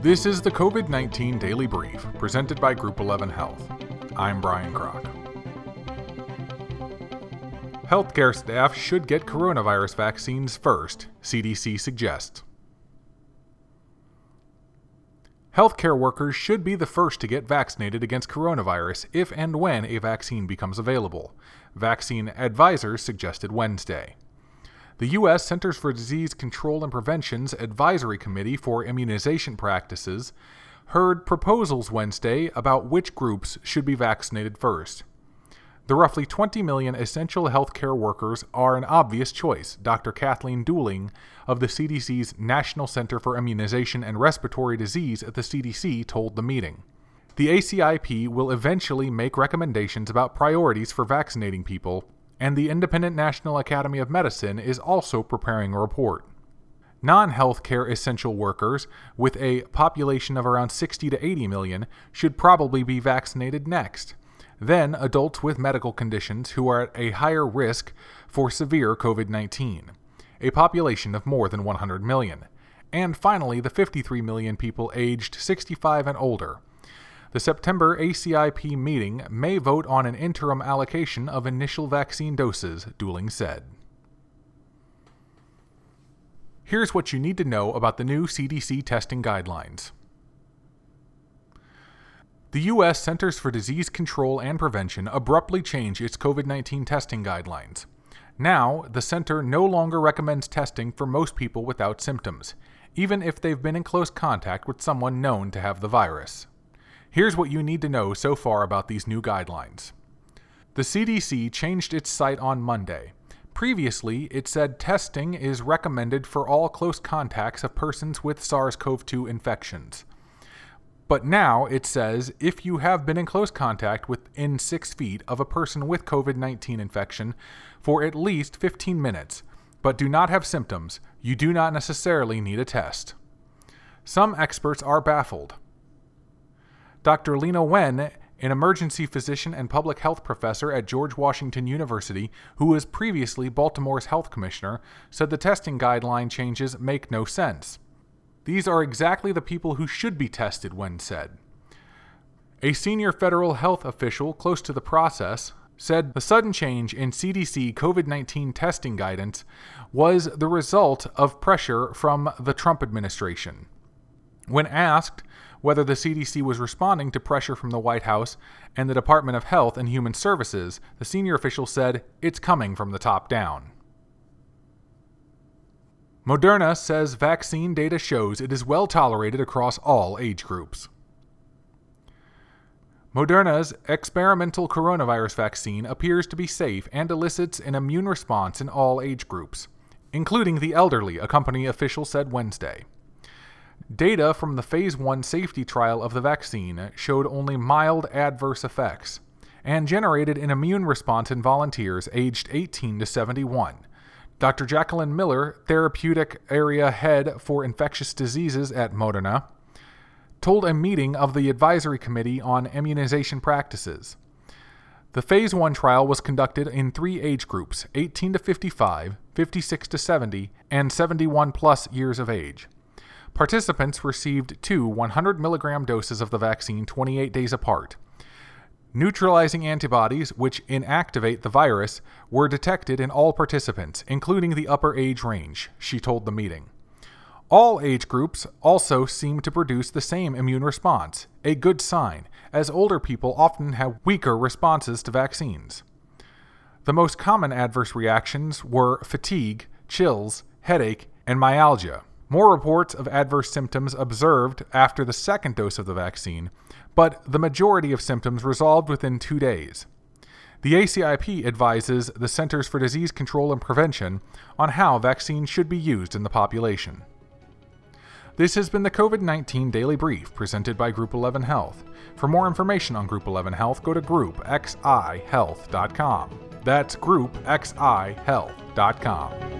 This is the COVID 19 Daily Brief, presented by Group 11 Health. I'm Brian Kroc. Healthcare staff should get coronavirus vaccines first, CDC suggests. Healthcare workers should be the first to get vaccinated against coronavirus if and when a vaccine becomes available, vaccine advisors suggested Wednesday. The U.S. Centers for Disease Control and Prevention's Advisory Committee for Immunization Practices heard proposals Wednesday about which groups should be vaccinated first. The roughly 20 million essential healthcare workers are an obvious choice, Dr. Kathleen Dooling of the CDC's National Center for Immunization and Respiratory Disease at the CDC told the meeting. The ACIP will eventually make recommendations about priorities for vaccinating people and the Independent National Academy of Medicine is also preparing a report. Non healthcare essential workers, with a population of around 60 to 80 million, should probably be vaccinated next. Then, adults with medical conditions who are at a higher risk for severe COVID 19, a population of more than 100 million. And finally, the 53 million people aged 65 and older, the September ACIP meeting may vote on an interim allocation of initial vaccine doses, Dooling said. Here's what you need to know about the new CDC testing guidelines. The U.S. Centers for Disease Control and Prevention abruptly changed its COVID 19 testing guidelines. Now, the center no longer recommends testing for most people without symptoms, even if they've been in close contact with someone known to have the virus. Here's what you need to know so far about these new guidelines. The CDC changed its site on Monday. Previously, it said testing is recommended for all close contacts of persons with SARS CoV 2 infections. But now it says if you have been in close contact within six feet of a person with COVID 19 infection for at least 15 minutes, but do not have symptoms, you do not necessarily need a test. Some experts are baffled. Dr. Leana Wen, an emergency physician and public health professor at George Washington University, who was previously Baltimore's health commissioner, said the testing guideline changes make no sense. These are exactly the people who should be tested, Wen said. A senior federal health official close to the process said the sudden change in CDC COVID 19 testing guidance was the result of pressure from the Trump administration. When asked whether the CDC was responding to pressure from the White House and the Department of Health and Human Services, the senior official said, It's coming from the top down. Moderna says vaccine data shows it is well tolerated across all age groups. Moderna's experimental coronavirus vaccine appears to be safe and elicits an immune response in all age groups, including the elderly, a company official said Wednesday. Data from the Phase 1 safety trial of the vaccine showed only mild adverse effects and generated an immune response in volunteers aged 18 to 71. Dr. Jacqueline Miller, therapeutic area head for infectious diseases at Moderna, told a meeting of the Advisory Committee on Immunization Practices. The Phase 1 trial was conducted in three age groups 18 to 55, 56 to 70, and 71 plus years of age. Participants received two 100 milligram doses of the vaccine 28 days apart. Neutralizing antibodies, which inactivate the virus, were detected in all participants, including the upper age range, she told the meeting. All age groups also seem to produce the same immune response, a good sign, as older people often have weaker responses to vaccines. The most common adverse reactions were fatigue, chills, headache, and myalgia. More reports of adverse symptoms observed after the second dose of the vaccine, but the majority of symptoms resolved within two days. The ACIP advises the Centers for Disease Control and Prevention on how vaccines should be used in the population. This has been the COVID 19 Daily Brief presented by Group 11 Health. For more information on Group 11 Health, go to groupxihealth.com. That's groupxihealth.com.